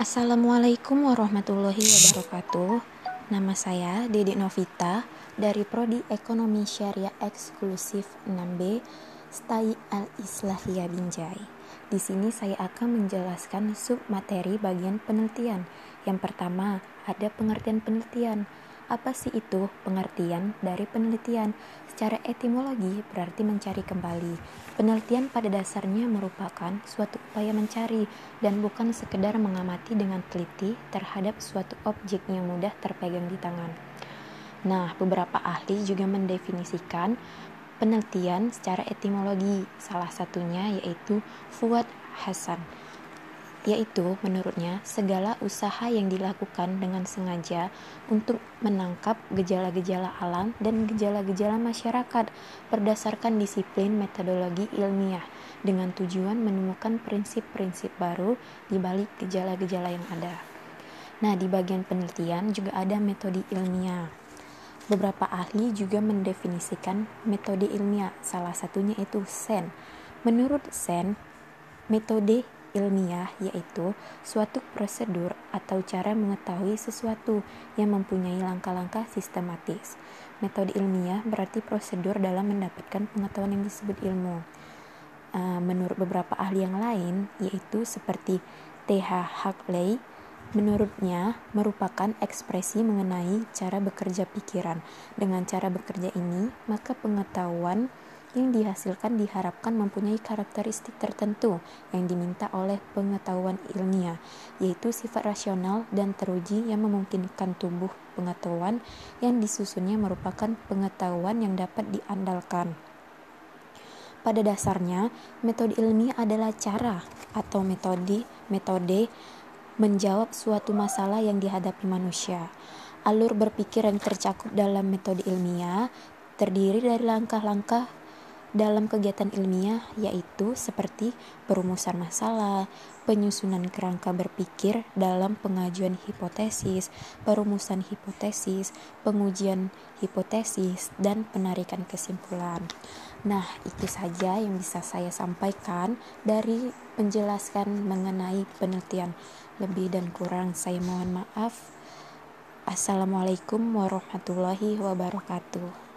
Assalamualaikum warahmatullahi wabarakatuh. Nama saya Dede Novita dari Prodi Ekonomi Syariah Eksklusif 6B Stai Al-Islahiyah Binjai. Di sini saya akan menjelaskan sub materi bagian penelitian. Yang pertama, ada pengertian penelitian. Apa sih itu pengertian dari penelitian? Secara etimologi berarti mencari kembali. Penelitian pada dasarnya merupakan suatu upaya mencari dan bukan sekedar mengamati dengan teliti terhadap suatu objek yang mudah terpegang di tangan. Nah, beberapa ahli juga mendefinisikan penelitian secara etimologi. Salah satunya yaitu Fuad Hasan yaitu menurutnya segala usaha yang dilakukan dengan sengaja untuk menangkap gejala-gejala alam dan gejala-gejala masyarakat berdasarkan disiplin metodologi ilmiah dengan tujuan menemukan prinsip-prinsip baru di balik gejala-gejala yang ada. Nah, di bagian penelitian juga ada metode ilmiah. Beberapa ahli juga mendefinisikan metode ilmiah, salah satunya itu Sen. Menurut Sen, metode ilmiah yaitu suatu prosedur atau cara mengetahui sesuatu yang mempunyai langkah-langkah sistematis. Metode ilmiah berarti prosedur dalam mendapatkan pengetahuan yang disebut ilmu. Uh, menurut beberapa ahli yang lain, yaitu seperti T.H. Huxley, menurutnya merupakan ekspresi mengenai cara bekerja pikiran. Dengan cara bekerja ini, maka pengetahuan yang dihasilkan diharapkan mempunyai karakteristik tertentu yang diminta oleh pengetahuan ilmiah, yaitu sifat rasional dan teruji yang memungkinkan tumbuh pengetahuan yang disusunnya merupakan pengetahuan yang dapat diandalkan. Pada dasarnya, metode ilmiah adalah cara atau metode metode menjawab suatu masalah yang dihadapi manusia. Alur berpikir yang tercakup dalam metode ilmiah terdiri dari langkah-langkah dalam kegiatan ilmiah yaitu seperti perumusan masalah, penyusunan kerangka berpikir dalam pengajuan hipotesis, perumusan hipotesis, pengujian hipotesis, dan penarikan kesimpulan. Nah, itu saja yang bisa saya sampaikan dari penjelaskan mengenai penelitian. Lebih dan kurang saya mohon maaf. Assalamualaikum warahmatullahi wabarakatuh.